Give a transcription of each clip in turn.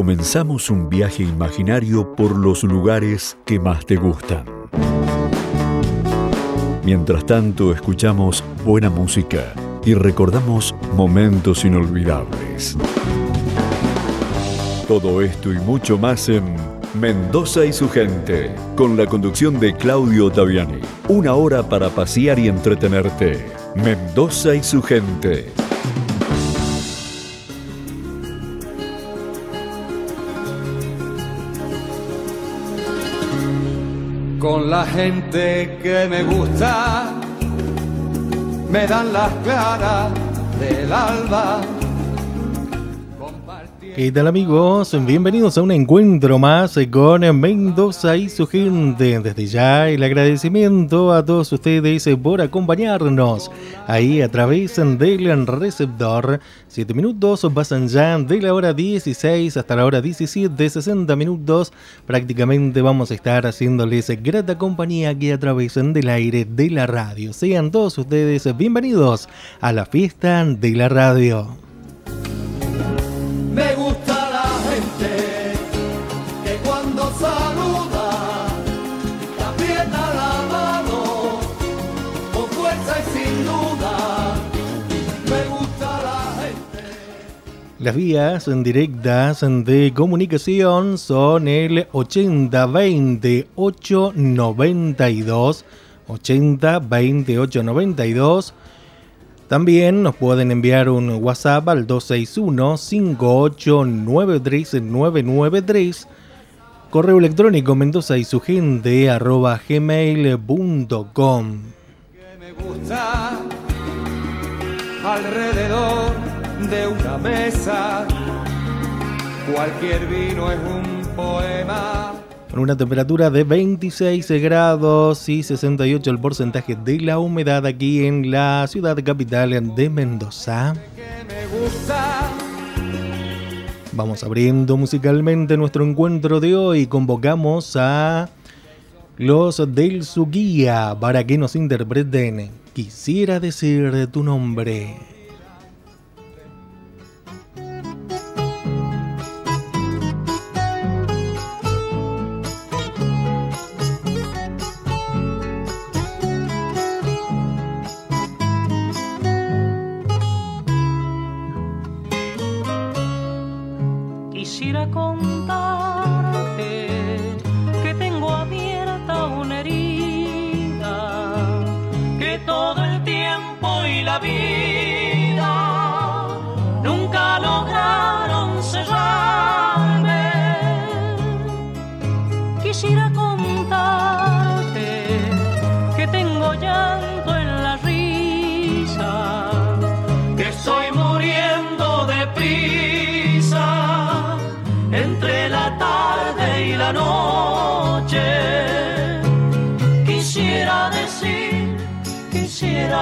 comenzamos un viaje imaginario por los lugares que más te gustan. Mientras tanto, escuchamos buena música y recordamos momentos inolvidables. Todo esto y mucho más en Mendoza y su gente, con la conducción de Claudio Ottaviani. Una hora para pasear y entretenerte. Mendoza y su gente. Con la gente que me gusta, me dan las claras del alba ¿Qué tal amigos? Bienvenidos a un encuentro más con Mendoza y su gente. Desde ya el agradecimiento a todos ustedes por acompañarnos ahí a través del receptor. Siete minutos pasan ya de la hora 16 hasta la hora 17, 60 minutos. Prácticamente vamos a estar haciéndoles grata compañía aquí a través del aire de la radio. Sean todos ustedes bienvenidos a la fiesta de la radio. Las vías en directas de comunicación son el 8020 892 80 20 892 también nos pueden enviar un WhatsApp al 261-5893-993. Correo electrónico mendoza y su gente arroba gmail.com. me gusta alrededor de una mesa. Cualquier vino es un poema con una temperatura de 26 grados y 68 el porcentaje de la humedad aquí en la ciudad capital de Mendoza. Vamos abriendo musicalmente nuestro encuentro de hoy. Convocamos a los del Suguía para que nos interpreten. Quisiera decir tu nombre.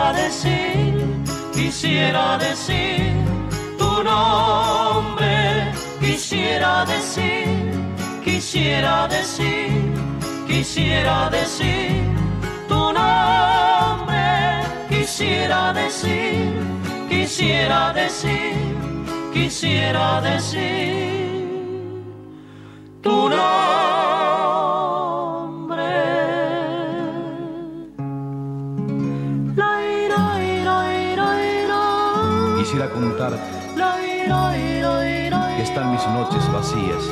Quisiera decir, quisiera decir tu nombre, quisiera decir, quisiera decir, quisiera decir tu nombre, quisiera decir, quisiera decir, quisiera decir tu nombre. Que están mis noches vacías,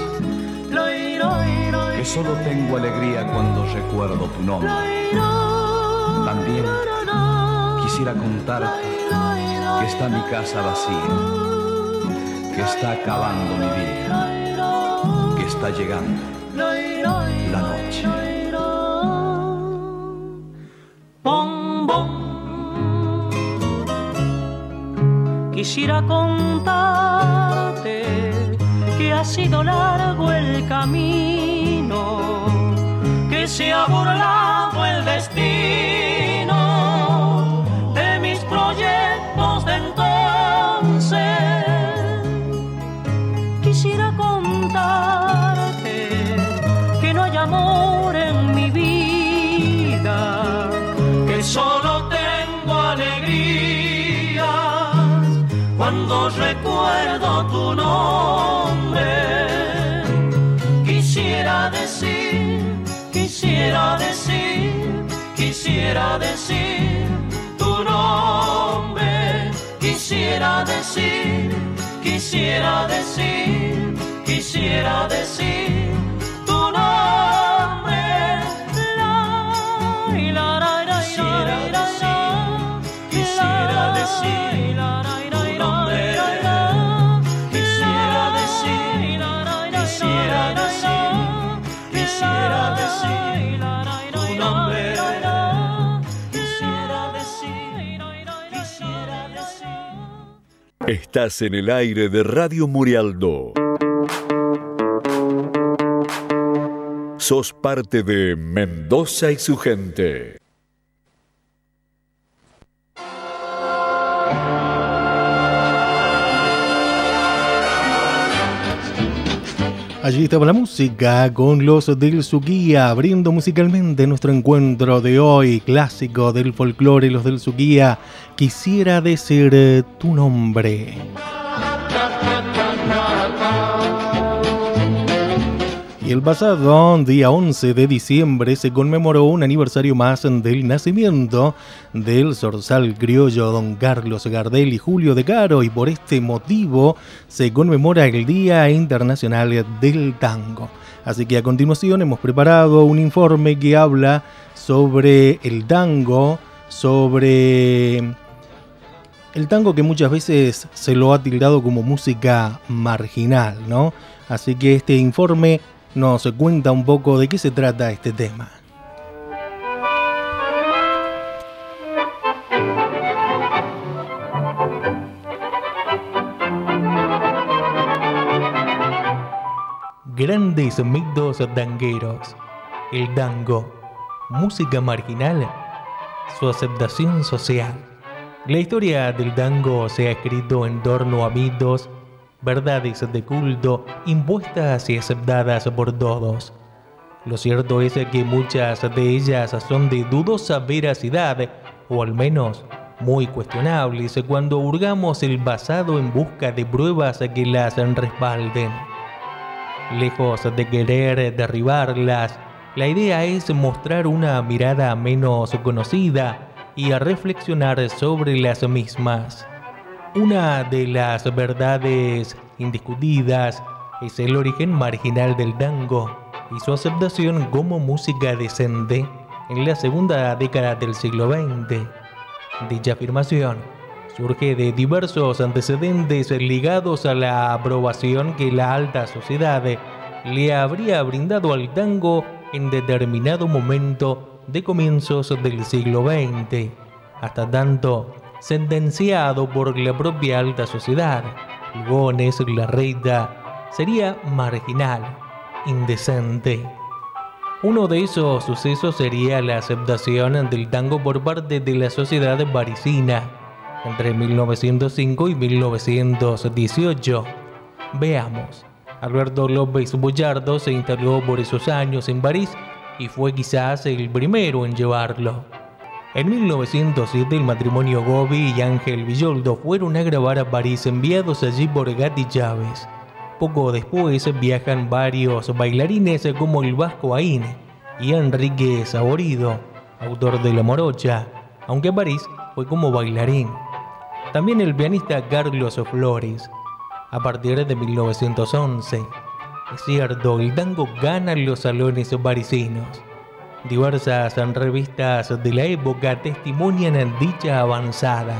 que solo tengo alegría cuando recuerdo tu nombre. También quisiera contarte que está mi casa vacía, que está acabando mi vida, que está llegando la noche. Quisiera contarte que ha sido largo el camino, que se ha burlado el destino de mis proyectos de entonces. Quisiera contarte que no hay amor recuerdo tu nombre. Quisiera decir, quisiera decir, quisiera decir tu nombre. Quisiera decir, quisiera decir, quisiera decir Estás en el aire de Radio Murialdo. Sos parte de Mendoza y su gente. Allí estaba la música con los del Suquía, abriendo musicalmente nuestro encuentro de hoy, clásico del folclore, los del Suquía. Quisiera decir tu nombre. Y el pasado día 11 de diciembre se conmemoró un aniversario más del nacimiento del zorzal criollo don Carlos Gardel y Julio de Caro y por este motivo se conmemora el Día Internacional del Tango. Así que a continuación hemos preparado un informe que habla sobre el tango, sobre el tango que muchas veces se lo ha tildado como música marginal, ¿no? Así que este informe nos cuenta un poco de qué se trata este tema. Grandes mitos dangueros. El dango. Música marginal. Su aceptación social. La historia del dango se ha escrito en torno a mitos verdades de culto impuestas y aceptadas por todos. Lo cierto es que muchas de ellas son de dudosa veracidad, o al menos muy cuestionables cuando hurgamos el pasado en busca de pruebas que las respalden. Lejos de querer derribarlas, la idea es mostrar una mirada menos conocida y a reflexionar sobre las mismas. Una de las verdades indiscutidas es el origen marginal del tango y su aceptación como música decente en la segunda década del siglo XX. Dicha afirmación surge de diversos antecedentes ligados a la aprobación que la alta sociedad le habría brindado al tango en determinado momento de comienzos del siglo XX, hasta tanto sentenciado por la propia alta sociedad, Lugones, Larreta, sería marginal, indecente. Uno de esos sucesos sería la aceptación del tango por parte de la sociedad parisina entre 1905 y 1918. Veamos. Alberto López Boyardo se instaló por esos años en París y fue quizás el primero en llevarlo. En 1907 el matrimonio Gobi y Ángel Villoldo fueron a grabar a París enviados allí por Gatti Chávez. Poco después viajan varios bailarines como el Vasco Aine y Enrique Saborido, autor de La Morocha, aunque a París fue como bailarín. También el pianista Carlos Flores. A partir de 1911, es cierto, el tango gana los salones parisinos. Diversas revistas de la época testimonian dicha avanzada.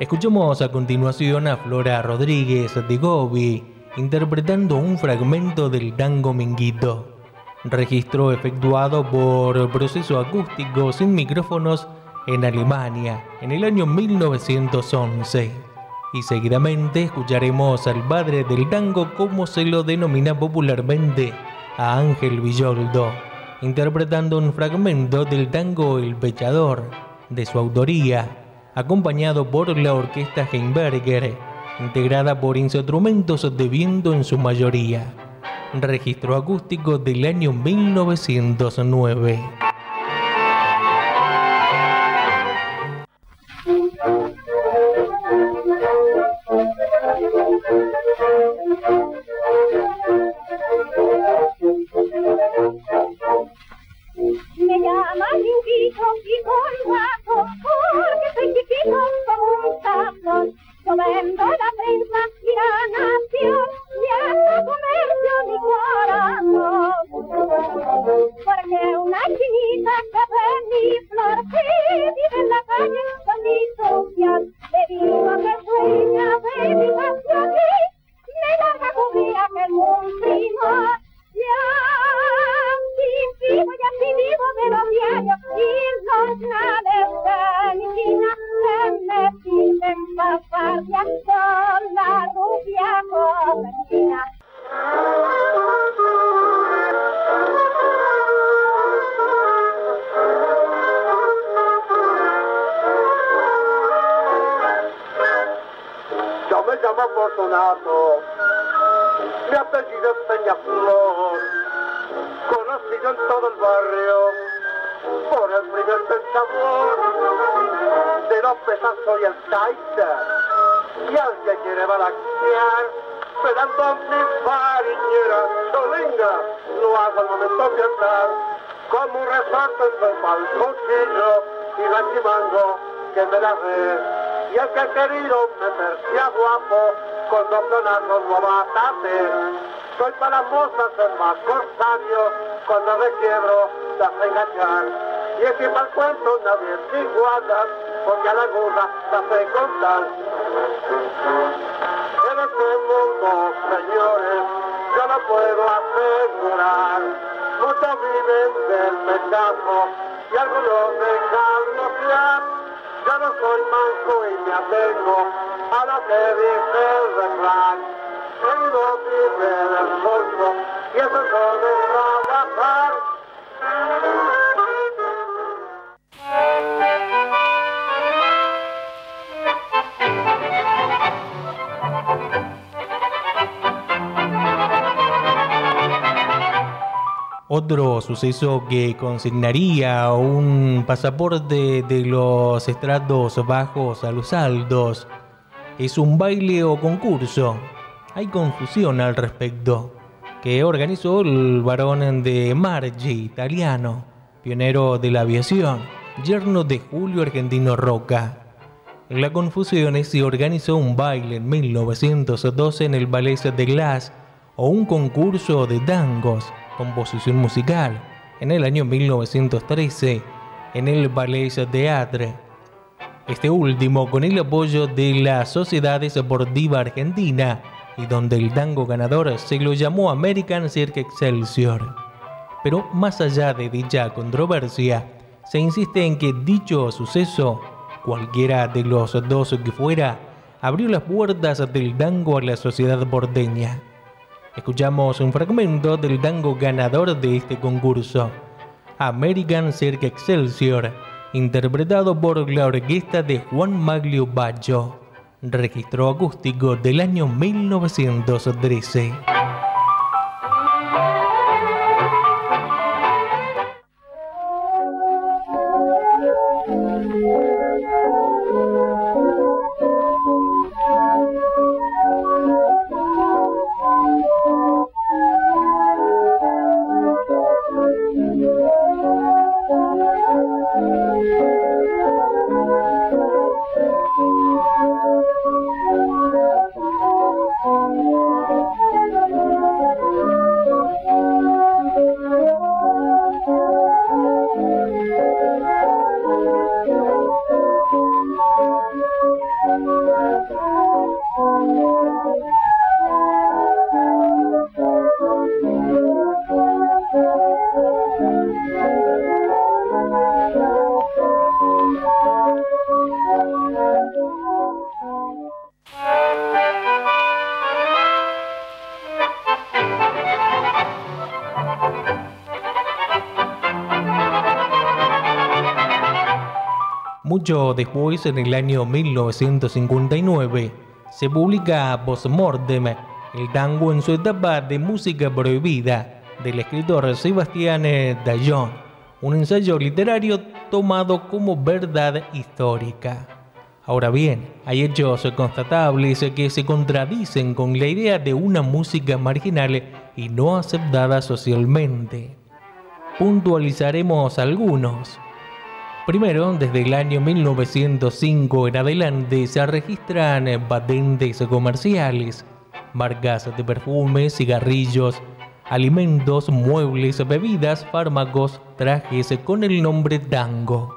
Escuchamos a continuación a Flora Rodríguez de Gobi interpretando un fragmento del tango Minguito, registro efectuado por proceso acústico sin micrófonos en Alemania en el año 1911. Y seguidamente escucharemos al padre del tango como se lo denomina popularmente, a Ángel Villoldo, interpretando un fragmento del tango El Pechador, de su autoría, acompañado por la orquesta Heimberger, integrada por instrumentos de viento en su mayoría. Registro acústico del año 1909. Señores, yo lo puedo asegurar. Muchos viven del pecado y algunos dejan lotear. Yo no soy manco y me atengo a lo que dice el refrán. El no vive del fondo y eso es de trabajar. Otro suceso que consignaría un pasaporte de los estratos bajos a los altos es un baile o concurso. Hay confusión al respecto, que organizó el varón de Margi, italiano, pionero de la aviación, yerno de Julio Argentino Roca. La confusión es si organizó un baile en 1912 en el Ballet de Glass o un concurso de tangos composición musical en el año 1913 en el Ballet Theatre. Este último con el apoyo de la Sociedad Deportiva Argentina y donde el tango ganador se lo llamó American Cirque Excelsior. Pero más allá de dicha controversia, se insiste en que dicho suceso, cualquiera de los dos que fuera, abrió las puertas del tango a la sociedad porteña. Escuchamos un fragmento del tango ganador de este concurso, American Cirque Excelsior, interpretado por la orquesta de Juan Maglio Baggio, registro acústico del año 1913. Mucho después, en el año 1959, se publica Postmortem, el tango en su etapa de música prohibida, del escritor Sebastián Dallon, un ensayo literario tomado como verdad histórica. Ahora bien, hay hechos constatables que se contradicen con la idea de una música marginal y no aceptada socialmente. Puntualizaremos algunos. Primero, desde el año 1905 en adelante se registran patentes comerciales, marcas de perfumes, cigarrillos, alimentos, muebles, bebidas, fármacos, trajes con el nombre tango.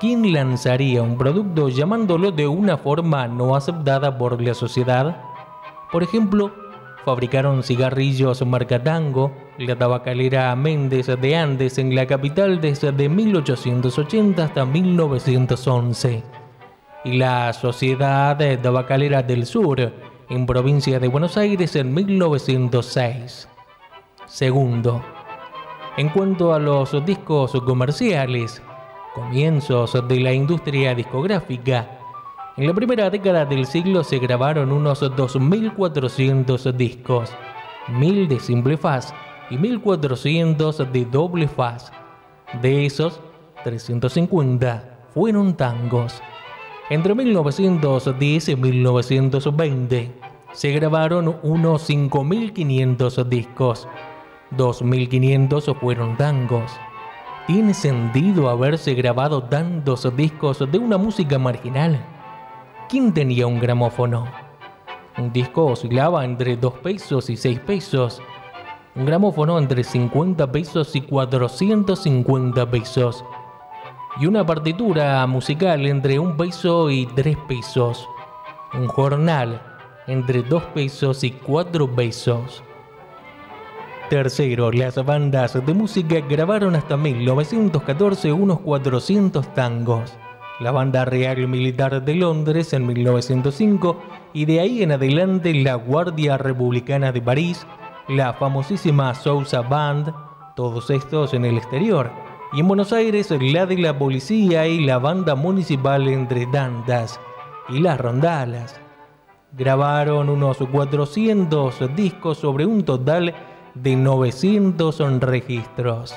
¿Quién lanzaría un producto llamándolo de una forma no aceptada por la sociedad? Por ejemplo, fabricaron cigarrillos marca Tango, la tabacalera Méndez de Andes en la capital desde 1880 hasta 1911, y la Sociedad Tabacalera del Sur en provincia de Buenos Aires en 1906. Segundo, en cuanto a los discos comerciales, comienzos de la industria discográfica, en la primera década del siglo se grabaron unos 2.400 discos, 1.000 de simple faz y 1.400 de doble faz. De esos, 350 fueron tangos. Entre 1910 y 1920 se grabaron unos 5.500 discos. 2.500 fueron tangos. ¿Tiene sentido haberse grabado tantos discos de una música marginal? ¿Quién tenía un gramófono? Un disco oscilaba entre 2 pesos y 6 pesos. Un gramófono entre 50 pesos y 450 pesos y una partitura musical entre un peso y tres pesos, un jornal entre dos pesos y cuatro pesos. Tercero, las bandas de música grabaron hasta 1914 unos 400 tangos. La Banda Real Militar de Londres en 1905 y de ahí en adelante la Guardia Republicana de París, la famosísima Sousa Band, todos estos en el exterior y en Buenos Aires la de la policía y la banda municipal entre tantas y las rondalas. Grabaron unos 400 discos sobre un total de 900 registros.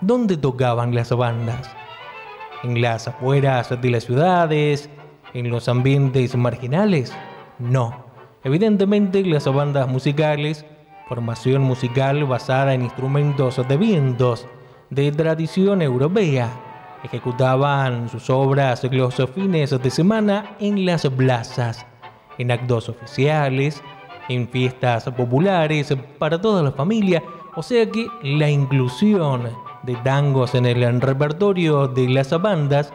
¿Dónde tocaban las bandas? ¿En las afueras de las ciudades? ¿En los ambientes marginales? No. Evidentemente las bandas musicales, formación musical basada en instrumentos de vientos, de tradición europea. Ejecutaban sus obras los fines de semana en las plazas, en actos oficiales, en fiestas populares para toda la familia, o sea que la inclusión de tangos en el repertorio de las bandas,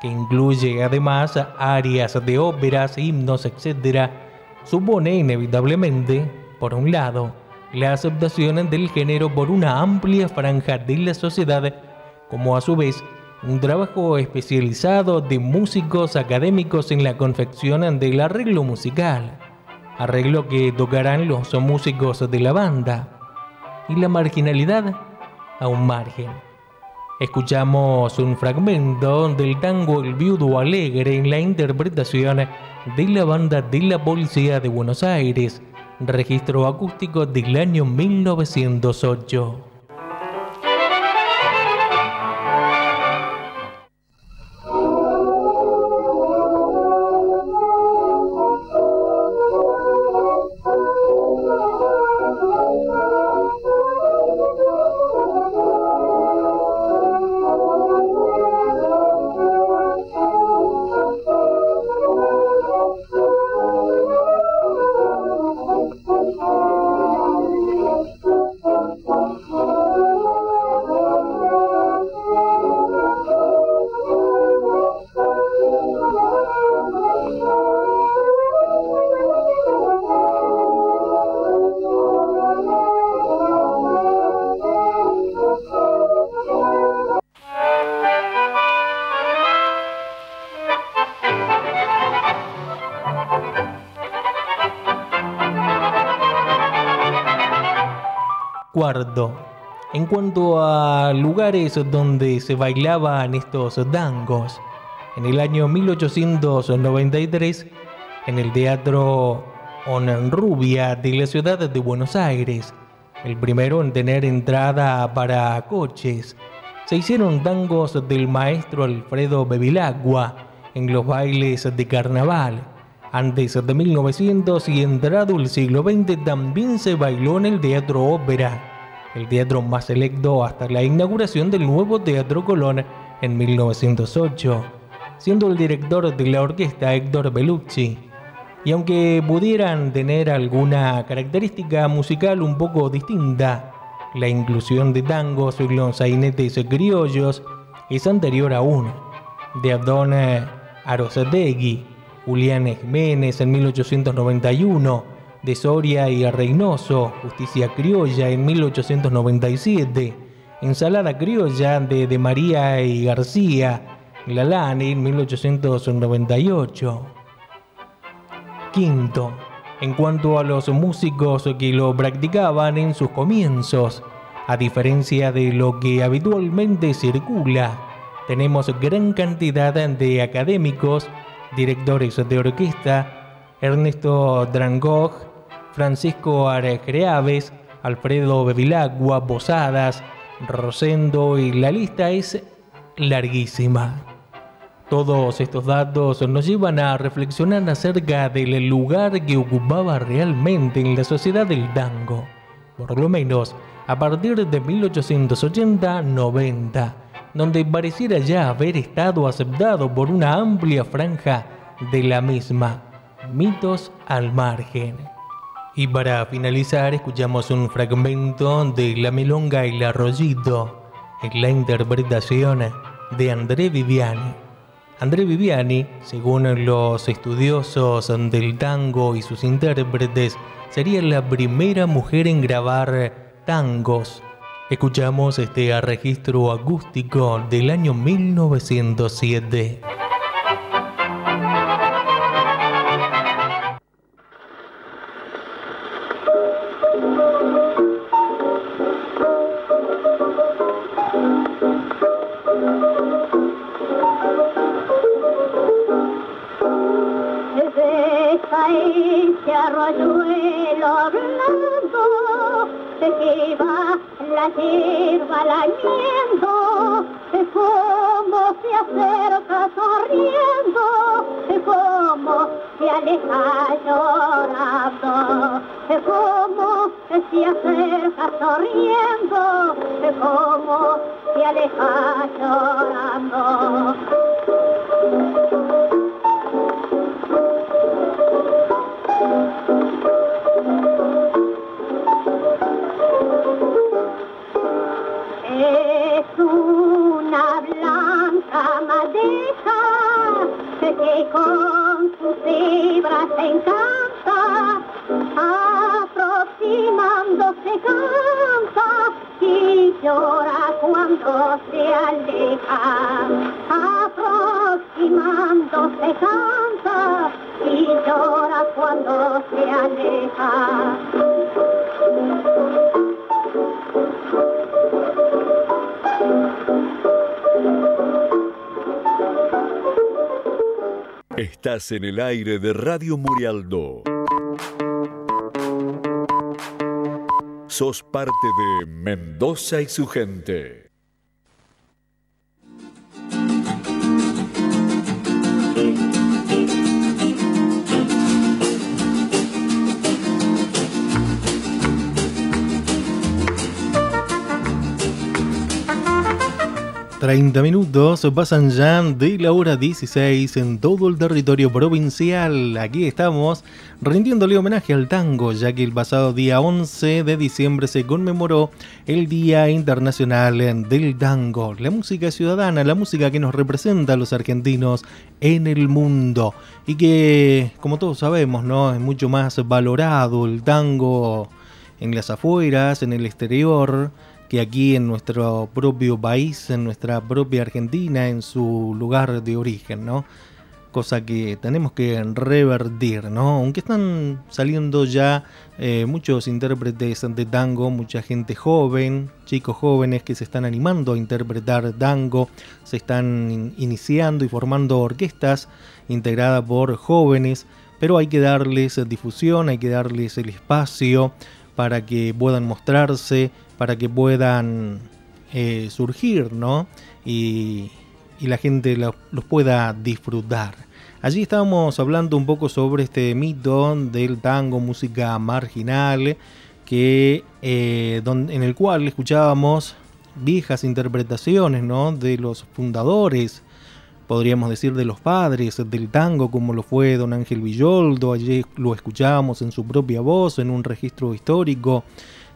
que incluye además áreas de óperas, himnos, etc., supone inevitablemente, por un lado, la aceptación del género por una amplia franja de la sociedad, como a su vez un trabajo especializado de músicos académicos en la confección del arreglo musical, arreglo que tocarán los músicos de la banda, y la marginalidad a un margen. Escuchamos un fragmento del tango El Viudo Alegre en la interpretación de la banda de la Policía de Buenos Aires, registro acústico del año 1908. En cuanto a lugares donde se bailaban estos tangos, en el año 1893, en el Teatro Onrubia de la ciudad de Buenos Aires, el primero en tener entrada para coches, se hicieron tangos del maestro Alfredo Bevilacqua en los bailes de carnaval. Antes de 1900 y entrado el siglo XX también se bailó en el Teatro Ópera el teatro más selecto hasta la inauguración del nuevo Teatro Colón en 1908, siendo el director de la orquesta Héctor Bellucci. Y aunque pudieran tener alguna característica musical un poco distinta, la inclusión de tangos y criollos es anterior aún. De Abdón Arosategui, Julián Jiménez en 1891, de Soria y Reynoso, Justicia Criolla en 1897, Ensalada Criolla de, de María y García, Lalane en 1898. Quinto, en cuanto a los músicos que lo practicaban en sus comienzos. A diferencia de lo que habitualmente circula, tenemos gran cantidad de académicos, directores de orquesta, Ernesto Drangog, Francisco Arecreaves, Alfredo Bevilagua, Posadas, Rosendo y la lista es larguísima. Todos estos datos nos llevan a reflexionar acerca del lugar que ocupaba realmente en la sociedad del tango, por lo menos a partir de 1880-90, donde pareciera ya haber estado aceptado por una amplia franja de la misma, mitos al margen. Y para finalizar escuchamos un fragmento de La Melonga y el Arroyito, en la interpretación de André Viviani. André Viviani, según los estudiosos del tango y sus intérpretes, sería la primera mujer en grabar tangos. Escuchamos este registro acústico del año 1907. En el aire de Radio Murialdo. Sos parte de Mendoza y su gente. 30 minutos pasan ya de la hora 16 en todo el territorio provincial. Aquí estamos rindiéndole homenaje al tango, ya que el pasado día 11 de diciembre se conmemoró el Día Internacional del Tango, la música ciudadana, la música que nos representa a los argentinos en el mundo y que, como todos sabemos, ¿no? es mucho más valorado el tango en las afueras, en el exterior que aquí en nuestro propio país, en nuestra propia Argentina, en su lugar de origen, ¿no? Cosa que tenemos que revertir, ¿no? Aunque están saliendo ya eh, muchos intérpretes de tango, mucha gente joven, chicos jóvenes que se están animando a interpretar tango, se están iniciando y formando orquestas integradas por jóvenes, pero hay que darles difusión, hay que darles el espacio para que puedan mostrarse, para que puedan eh, surgir, ¿no? Y, la gente los, pueda disfrutar. Allí estábamos hablando un poco sobre este mito del tango, música marginal, que, eh, en el cual escuchábamos viejas interpretaciones ¿no? de los fundadores, podríamos decir de los padres del tango, como lo fue don Ángel Villoldo, allí lo escuchábamos en su propia voz, en un registro histórico.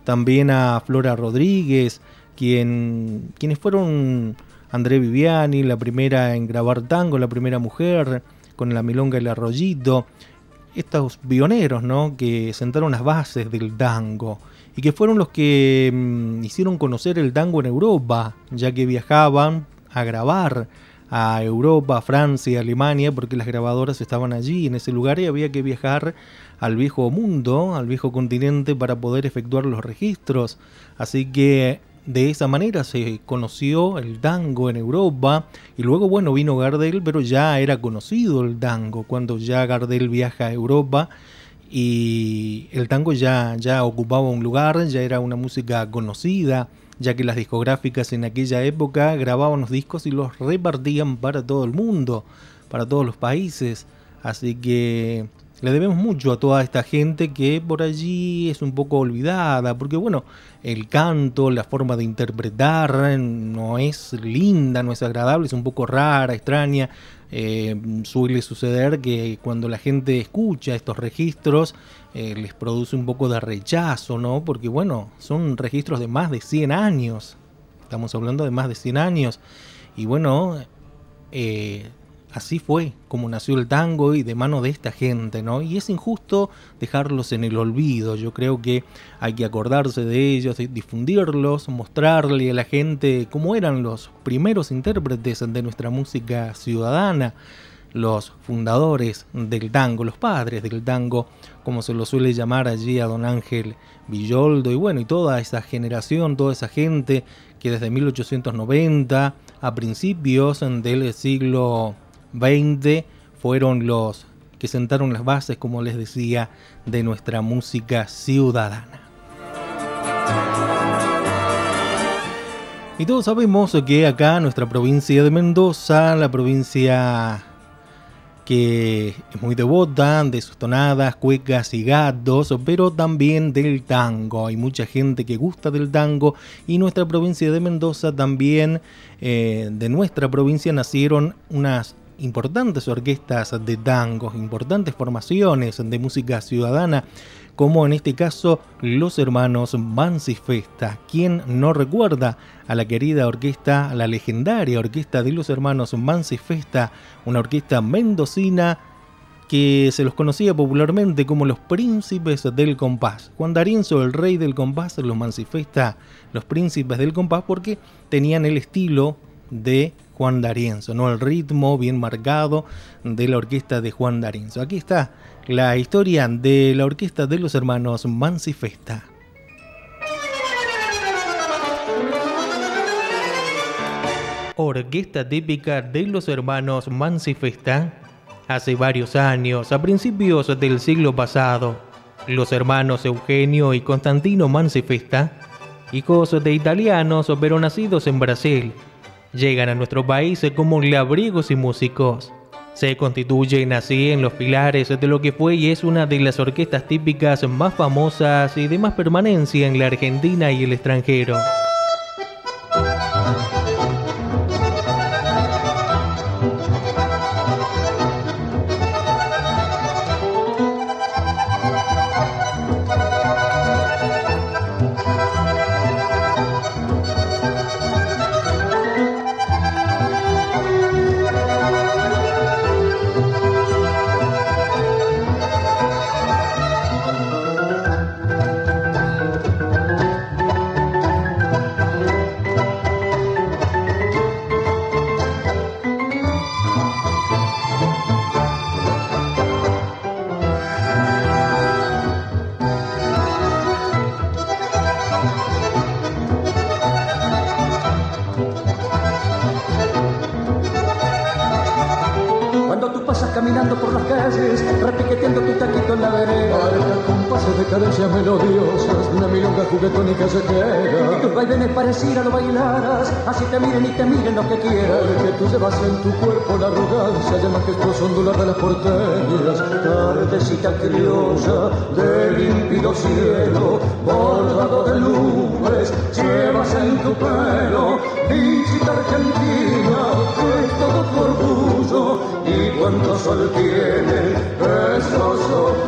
También a Flora Rodríguez, quien, quienes fueron André Viviani, la primera en grabar tango, la primera mujer, con la milonga y el arroyito, estos pioneros ¿no? que sentaron las bases del tango y que fueron los que mm, hicieron conocer el tango en Europa, ya que viajaban a grabar a Europa, Francia, Alemania, porque las grabadoras estaban allí en ese lugar y había que viajar al viejo mundo, al viejo continente para poder efectuar los registros. Así que de esa manera se conoció el tango en Europa y luego bueno vino Gardel, pero ya era conocido el tango cuando ya Gardel viaja a Europa y el tango ya, ya ocupaba un lugar, ya era una música conocida, ya que las discográficas en aquella época grababan los discos y los repartían para todo el mundo, para todos los países. Así que le debemos mucho a toda esta gente que por allí es un poco olvidada, porque bueno, el canto, la forma de interpretar no es linda, no es agradable, es un poco rara, extraña. Eh, suele suceder que cuando la gente escucha estos registros eh, les produce un poco de rechazo, ¿no? Porque bueno, son registros de más de 100 años. Estamos hablando de más de 100 años. Y bueno, eh, así fue como nació el tango y de mano de esta gente, ¿no? Y es injusto dejarlos en el olvido. Yo creo que hay que acordarse de ellos, difundirlos, mostrarle a la gente cómo eran los primeros intérpretes de nuestra música ciudadana, los fundadores del tango, los padres del tango, como se lo suele llamar allí a don Ángel Villoldo y bueno, y toda esa generación, toda esa gente que desde 1890 a principios del siglo 20 fueron los que sentaron las bases, como les decía, de nuestra música ciudadana. Y todos sabemos que acá, nuestra provincia de Mendoza, la provincia que es muy devota de sus tonadas, cuecas y gatos, pero también del tango. Hay mucha gente que gusta del tango y nuestra provincia de Mendoza también, eh, de nuestra provincia nacieron unas importantes orquestas de tangos, importantes formaciones de música ciudadana, como en este caso los hermanos Mancifesta. ¿Quién no recuerda a la querida orquesta, a la legendaria orquesta de los hermanos Mancifesta, una orquesta mendocina que se los conocía popularmente como los príncipes del compás. Juan D'Arienzo, el rey del compás, los Mancifesta, los príncipes del compás, porque tenían el estilo de Juan D'Arienzo, ¿no? El ritmo bien marcado de la orquesta de Juan D'Arienzo. Aquí está la historia de la orquesta de los hermanos Mancifesta. Orquesta típica de los hermanos Mancifesta. Hace varios años, a principios del siglo pasado, los hermanos Eugenio y Constantino Mancifesta, hijos de italianos pero nacidos en Brasil, llegan a nuestro país como labriegos y músicos. Se constituyen así en los pilares de lo que fue y es una de las orquestas típicas más famosas y de más permanencia en la Argentina y el extranjero.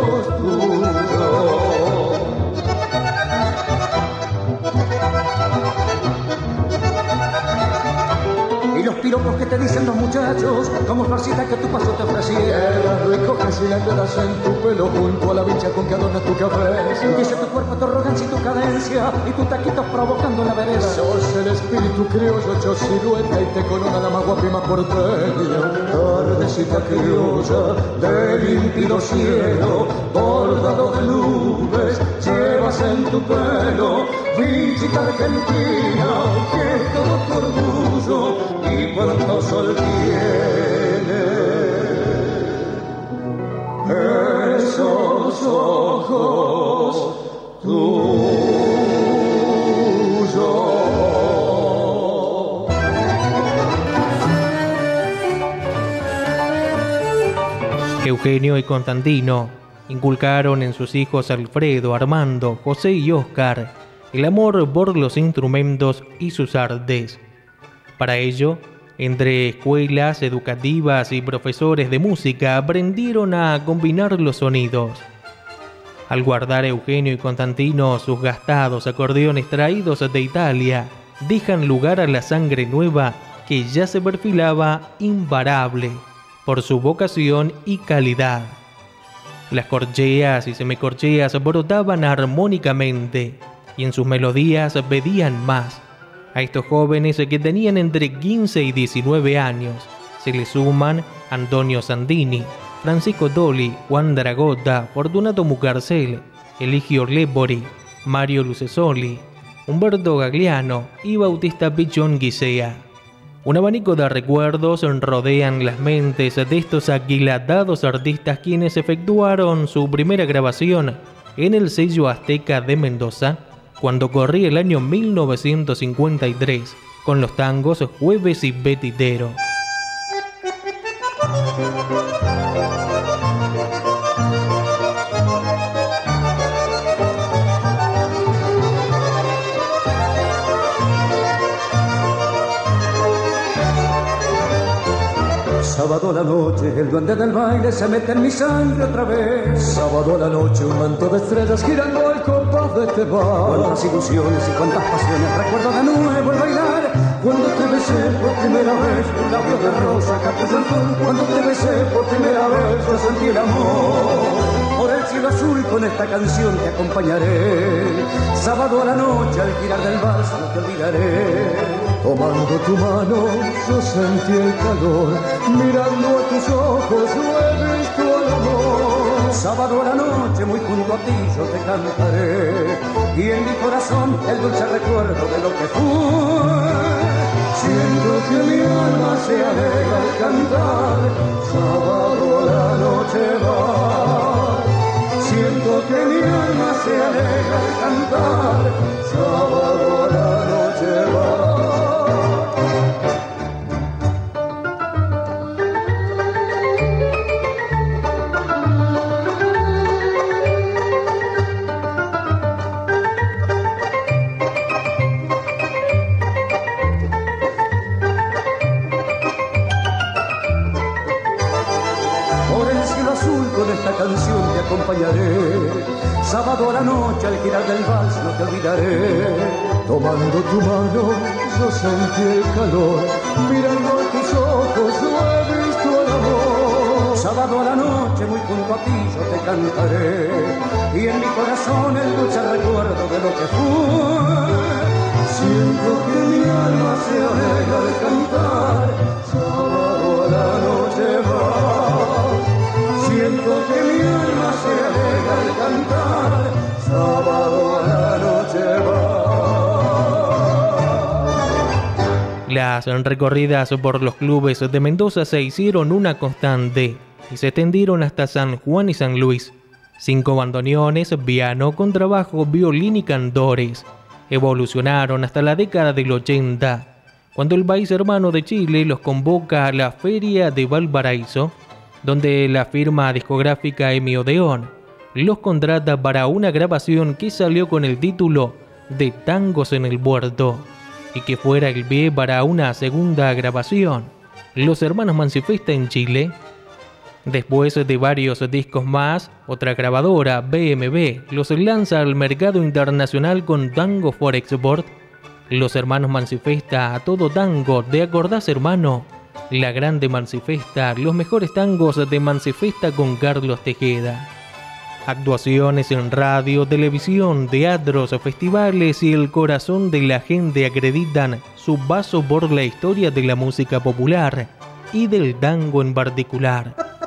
Esos piropos que te dicen los muchachos como farcita que tu paso te ofreciera. Recoges y la enredas en tu pelo junto a la bicha con que adorna tu cabeza. Dice tu cuerpo, tu arrogancia y tu cadencia, y tu taquito provocando la vereda. Sos el espíritu criollo hecho silueta y te corona la más guapa y más porteña. Tardecita criolla del límpido cielo, bordado de nubes, llevas en tu pelo, visita argentina, que todo tu orgullo y cuánto sol tiene. Esos ojos tuyos. Eugenio y Constantino inculcaron en sus hijos Alfredo, Armando, José y Óscar el amor por los instrumentos y sus artes. Para ello, entre escuelas educativas y profesores de música aprendieron a combinar los sonidos. Al guardar Eugenio y Constantino sus gastados acordeones traídos de Italia, dejan lugar a la sangre nueva que ya se perfilaba imparable por su vocación y calidad. Las corcheas y semicorcheas brotaban armónicamente y en sus melodías pedían más. A estos jóvenes que tenían entre 15 y 19 años se le suman Antonio Sandini, Francisco Doli, Juan Dragota, Fortunato Mucarcel, Eligio Lepori, Mario Lucesoli, Humberto Gagliano y Bautista Pichón Guisea. Un abanico de recuerdos rodean las mentes de estos aquilatados artistas quienes efectuaron su primera grabación en el sello Azteca de Mendoza cuando corría el año 1953 con los tangos Jueves y Betitero. Sábado a la noche, el duende del baile se mete en mi sangre otra vez. Sábado a la noche, un manto de estrellas girando al de este bar. Cuántas ilusiones y cuántas pasiones recuerdo de nuevo el bailar. Cuando te besé por primera vez, un labio de rosa, capullo azul. Cuando te besé por primera vez, yo sentí el amor. Por el cielo azul con esta canción te acompañaré. Sábado a la noche, al girar del vals, te olvidaré. Tomando tu mano, yo sentí el calor. Mirando a tus ojos, yo he. Sábado a la noche, muy junto a ti, yo te cantaré. Y en mi corazón, el dulce recuerdo de lo que fue. Siento que mi alma se alegra al cantar. Sábado a la noche va. Siento que mi alma se alegra al cantar. Sábado a la noche sentí el calor. Mirando a tus ojos yo he visto el amor. Sábado a la noche muy junto a ti yo te cantaré. Y en mi corazón el dulce recuerdo de lo que fue. Las recorridas por los clubes de Mendoza se hicieron una constante y se extendieron hasta San Juan y San Luis. Cinco bandoneones, piano, contrabajo, violín y cantores. Evolucionaron hasta la década del 80, cuando el país hermano de Chile los convoca a la Feria de Valparaíso, donde la firma discográfica Emi Odeón los contrata para una grabación que salió con el título de Tangos en el Puerto y que fuera el pie para una segunda grabación. Los hermanos Mancifesta en Chile. Después de varios discos más, otra grabadora, BMB, los lanza al mercado internacional con Tango for Export. Los hermanos Mancifesta a todo tango de Acordás Hermano La Grande Mancifesta, los mejores tangos de Mancifesta con Carlos Tejeda. Actuaciones en radio, televisión, teatros, festivales y el corazón de la gente acreditan su paso por la historia de la música popular y del tango en particular.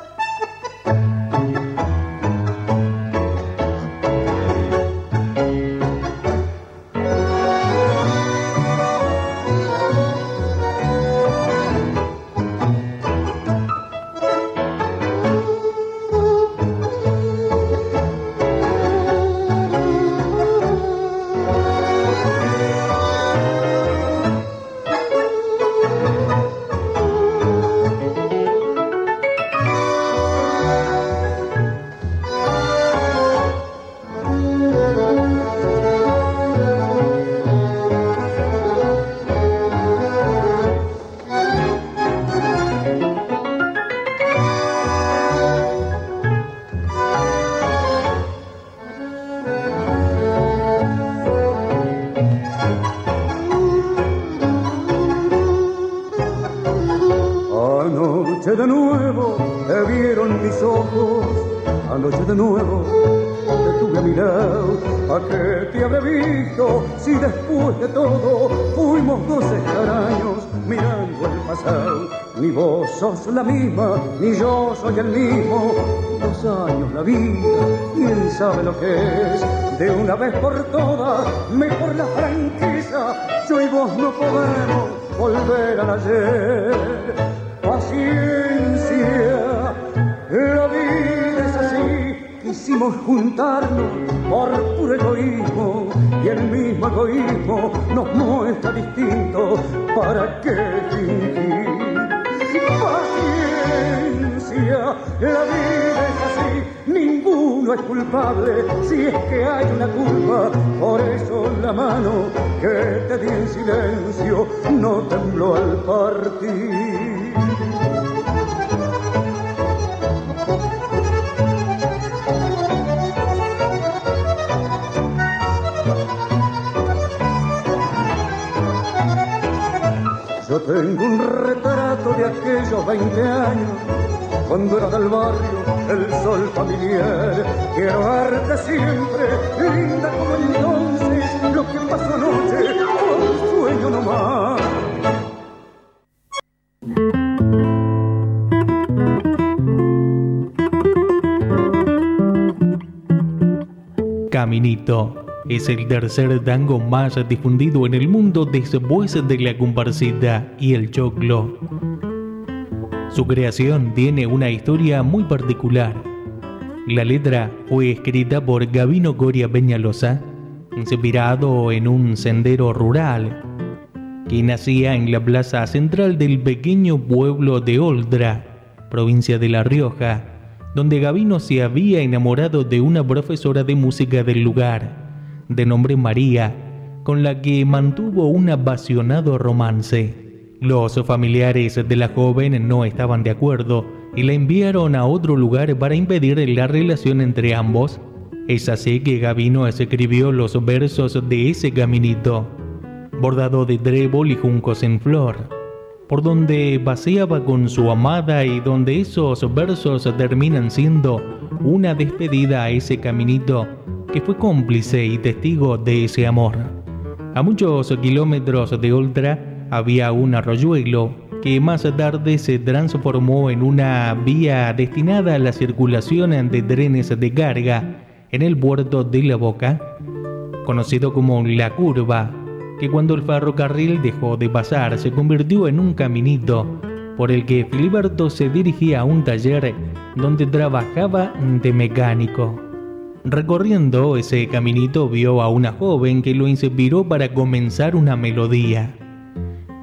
Dos años la vida, quién sabe lo que es. De una vez por todas, mejor la franqueza. Yo y vos no podemos volver al ayer. Paciencia, la vida es así. Quisimos juntarnos por puro egoísmo y el mismo egoísmo nos muestra distinto. ¿Para qué fingir? La vida es así, ninguno es culpable si es que hay una culpa. Por eso la mano que te di en silencio no tembló al partir. Yo tengo un retrato de aquellos 20 años era del barrio el sol familiar. Quiero verte siempre, linda como entonces, lo que pasó anoche un sueño nomás. Caminito es el tercer tango más difundido en el mundo después de la comparsita y el choclo. Su creación tiene una historia muy particular. La letra fue escrita por Gavino Coria Peñalosa, inspirado en un sendero rural que nacía en la plaza central del pequeño pueblo de Oldra, provincia de La Rioja, donde Gavino se había enamorado de una profesora de música del lugar, de nombre María, con la que mantuvo un apasionado romance. Los familiares de la joven no estaban de acuerdo y la enviaron a otro lugar para impedir la relación entre ambos. Es así que Gavino escribió los versos de ese caminito, bordado de trébol y juncos en flor, por donde paseaba con su amada y donde esos versos terminan siendo una despedida a ese caminito que fue cómplice y testigo de ese amor. A muchos kilómetros de Ultra, había un arroyuelo que más tarde se transformó en una vía destinada a la circulación de trenes de carga en el puerto de La Boca, conocido como La Curva, que cuando el ferrocarril dejó de pasar se convirtió en un caminito por el que Filiberto se dirigía a un taller donde trabajaba de mecánico. Recorriendo ese caminito vio a una joven que lo inspiró para comenzar una melodía.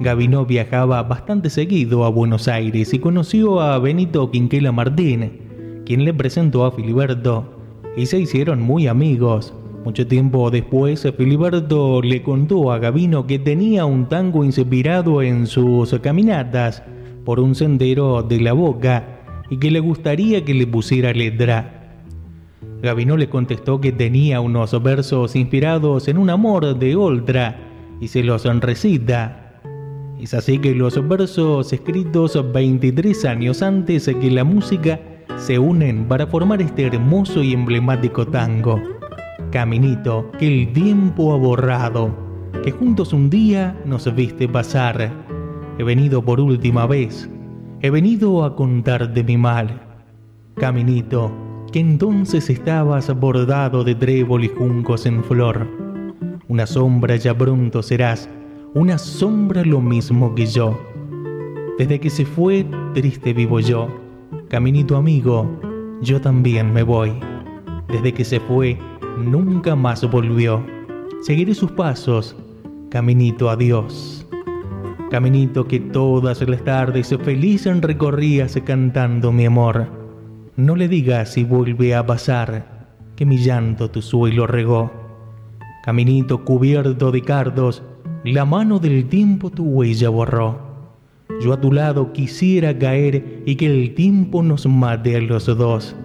Gavino viajaba bastante seguido a Buenos Aires y conoció a Benito Quinquela Martín, quien le presentó a Filiberto, y se hicieron muy amigos. Mucho tiempo después, Filiberto le contó a Gavino que tenía un tango inspirado en sus caminatas por un sendero de la boca y que le gustaría que le pusiera letra. Gavino le contestó que tenía unos versos inspirados en un amor de Oltra y se los recita Es así que los versos escritos 23 años antes que la música se unen para formar este hermoso y emblemático tango. Caminito que el tiempo ha borrado, que juntos un día nos viste pasar. He venido por última vez, he venido a contarte mi mal. Caminito, que entonces estabas bordado de trébol y juncos en flor. Una sombra ya pronto serás, una sombra lo mismo que yo. Desde que se fue, triste vivo yo. Caminito amigo, yo también me voy. Desde que se fue, nunca más volvió. Seguiré sus pasos, caminito adiós. Caminito que todas las tardes feliz recorrías cantando mi amor. No le digas si vuelve a pasar, que mi llanto tu suelo regó. Caminito cubierto de cardos, la mano del tiempo tu huella borró. Yo a tu lado quisiera caer y que el tiempo nos mate a los dos.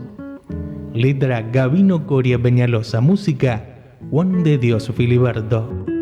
Letra Gavino Coria Peñalosa, música Juan de Dios Filiberto.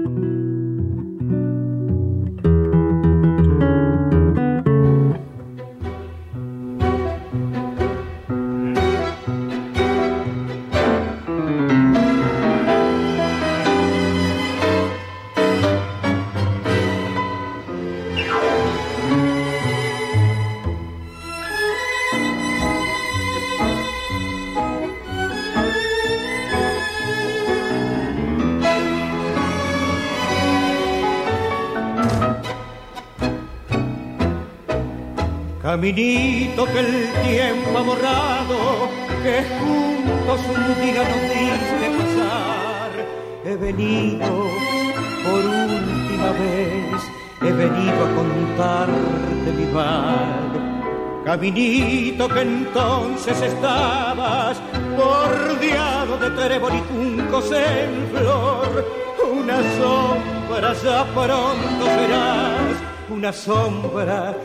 Caminito que el tiempo ha borrado, que juntos un día nos diste pasar. He venido por última vez, he venido a contarte mi mal. Caminito que entonces estabas bordeado de trébol y juncos en flor. Una sombra ya pronto serás, una sombra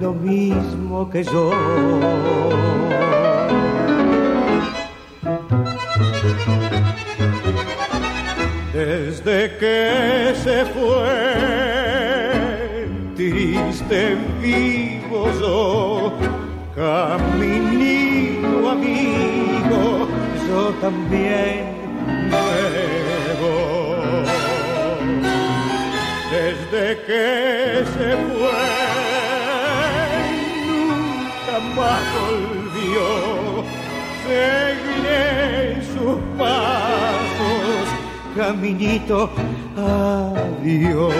lo mismo que yo. Desde que se fue, triste vivo yo, caminito amigo, yo también me. Desde que se fue, caminito, adiós.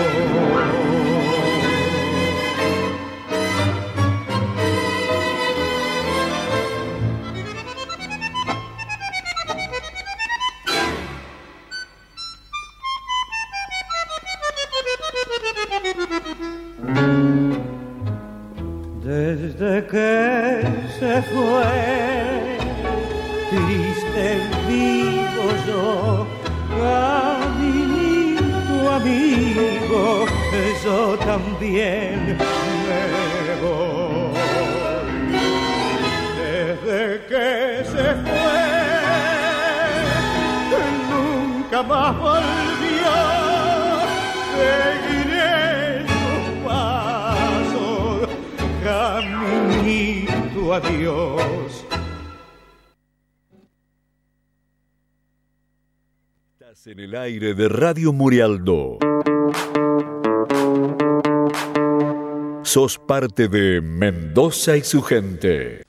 desde que se fue, triste vivo yo, caminito amigo, yo también me voy. Desde que se fue, nunca más volvió. Seguiré sus pasos, caminito adiós. En el aire de Radio Murialdo. Sos parte de Mendoza y su gente.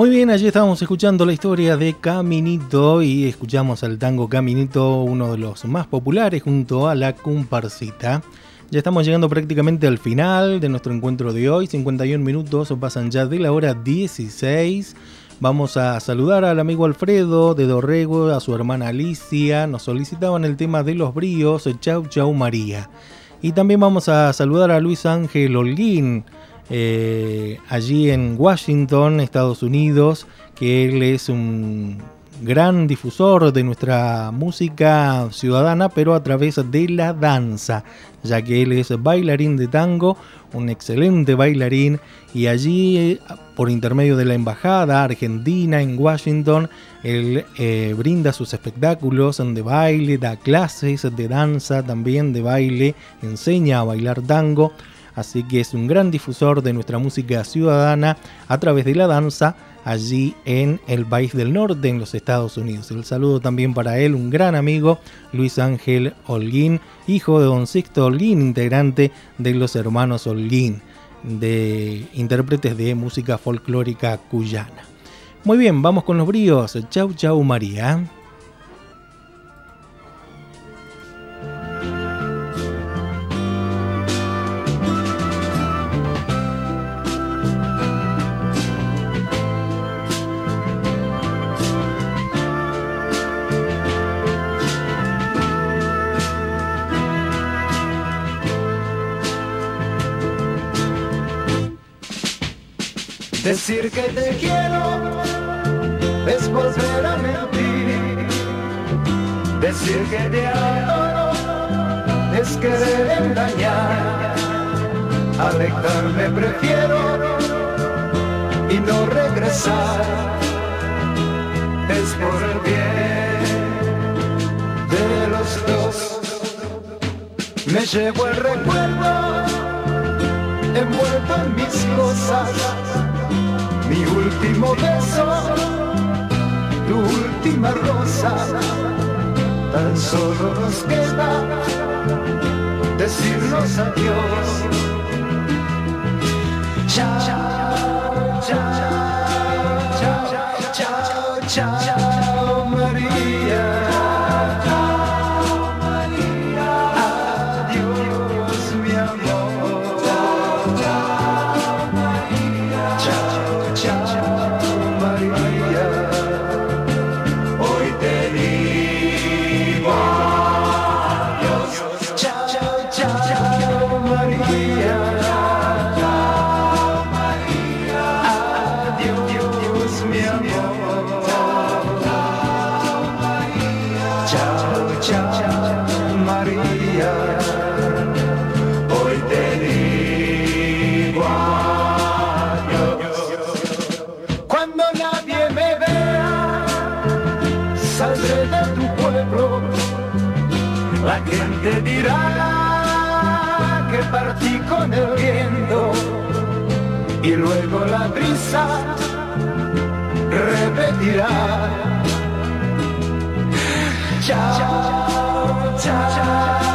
Muy bien, allí estábamos escuchando la historia de Caminito y escuchamos al tango Caminito, uno de los más populares junto a la comparsita. Ya estamos llegando prácticamente al final de nuestro encuentro de hoy, 51 minutos pasan ya de la hora 16. Vamos a saludar al amigo Alfredo de Dorrego, a su hermana Alicia, nos solicitaban el tema de los bríos, Chau Chau María. Y también vamos a saludar a Luis Ángel Holguín, eh, allí en Washington, Estados Unidos, que él es un gran difusor de nuestra música ciudadana, pero a través de la danza, ya que él es bailarín de tango, un excelente bailarín, y allí, por intermedio de la Embajada Argentina en Washington, él eh, brinda sus espectáculos de baile, da clases de danza, también de baile, enseña a bailar tango, así que es un gran difusor de nuestra música ciudadana a través de la danza allí en el país del norte, en los Estados Unidos. El saludo también para él, un gran amigo, Luis Ángel Holguín, hijo de don Sixto Holguín, integrante de los hermanos Holguín, de intérpretes de música folclórica cuyana. Muy bien, vamos con los bríos. Chau, chau, María. Decir que te quiero es volver a mentir. Decir que te adoro es querer engañar. Alejarme prefiero y no regresar. Es por el bien de los dos. Me llevo el recuerdo envuelto en mis cosas mi último beso, tu última rosa, tan solo nos queda decirnos adiós. Chao, chao, la brisa repetirá. Chao, chao, chao,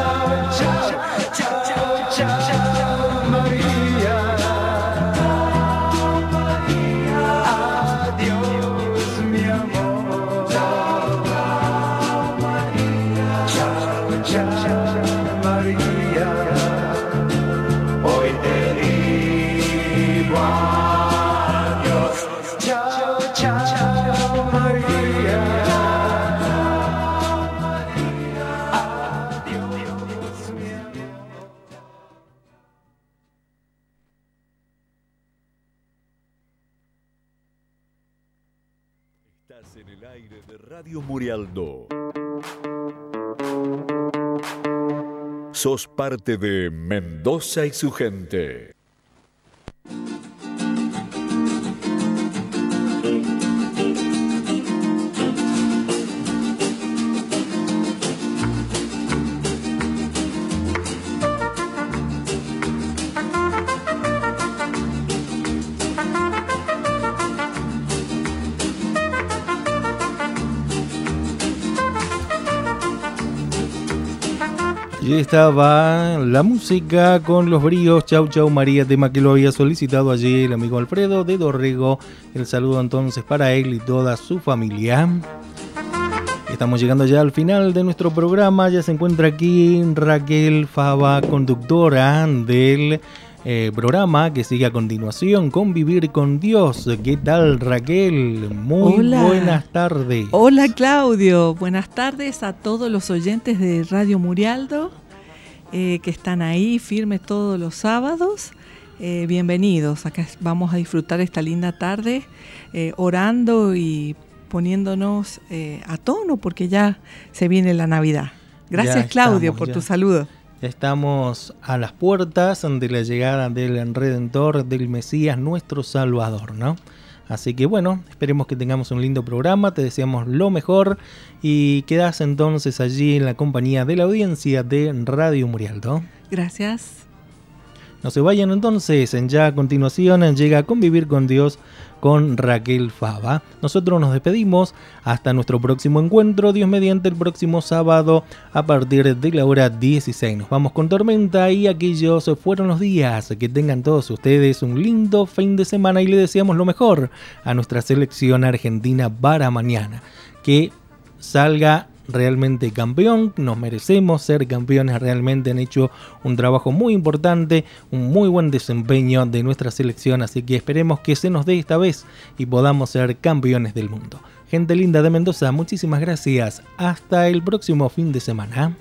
Radio Murialdo. Sos parte de Mendoza y su gente. Estaba la música con los bríos. Chau, chau, María, tema que lo había solicitado allí el amigo Alfredo de Dorrego. El saludo entonces para él y toda su familia. Estamos llegando ya al final de nuestro programa. Ya se encuentra aquí Raquel Fava, conductora del eh, programa que sigue a continuación, Convivir con Dios. ¿Qué tal, Raquel? Muy Hola. buenas tardes. Hola Claudio, buenas tardes a todos los oyentes de Radio Murialdo eh, que están ahí firmes todos los sábados. Eh, bienvenidos, acá vamos a disfrutar esta linda tarde eh, orando y poniéndonos a tono porque ya se viene la Navidad. Gracias Ya Claudio estamos, por ya. tu saludo. Ya Estamos a las puertas de la llegada del Redentor, del Mesías, nuestro Salvador, ¿no? Así que bueno, esperemos que tengamos un lindo programa, te deseamos lo mejor y quedas entonces allí en la compañía de la audiencia de Radio Murialdo. Gracias. No se vayan entonces, en ya a continuación llega a convivir con Dios con Raquel Fava. Nosotros nos despedimos hasta nuestro próximo encuentro, Dios mediante el próximo sábado a partir de la hora 16. Nos vamos con tormenta y aquellos fueron los días. Que tengan todos ustedes un lindo fin de semana y le deseamos lo mejor a nuestra selección argentina para mañana. Que salga realmente campeón, nos merecemos ser campeones, realmente han hecho un trabajo muy importante, un muy buen desempeño de nuestra selección, así que esperemos que se nos dé esta vez y podamos ser campeones del mundo. Gente linda de Mendoza, muchísimas gracias, hasta el próximo fin de semana.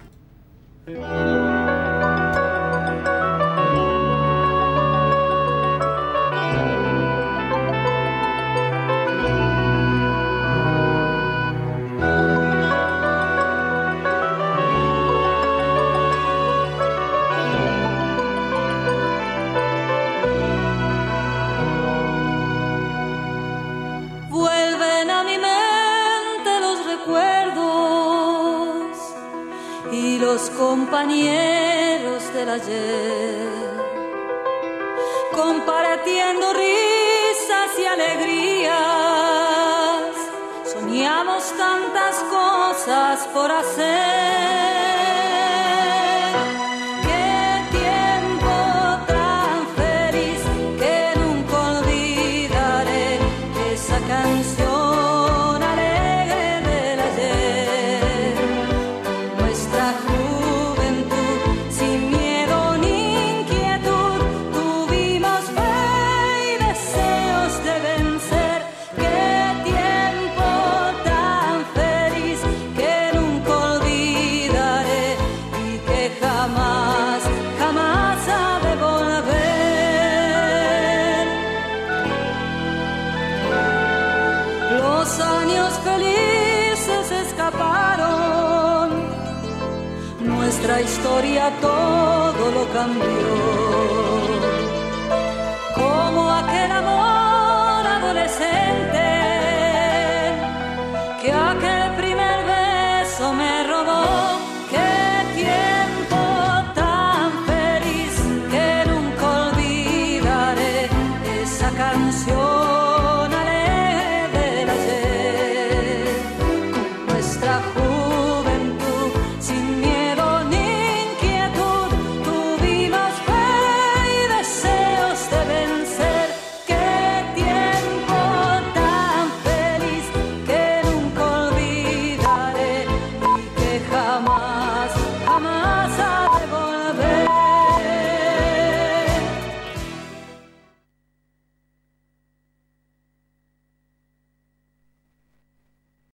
Los compañeros del ayer, compartiendo risas y alegrías. Soñamos tantas cosas por hacer. Historia todo lo cambió.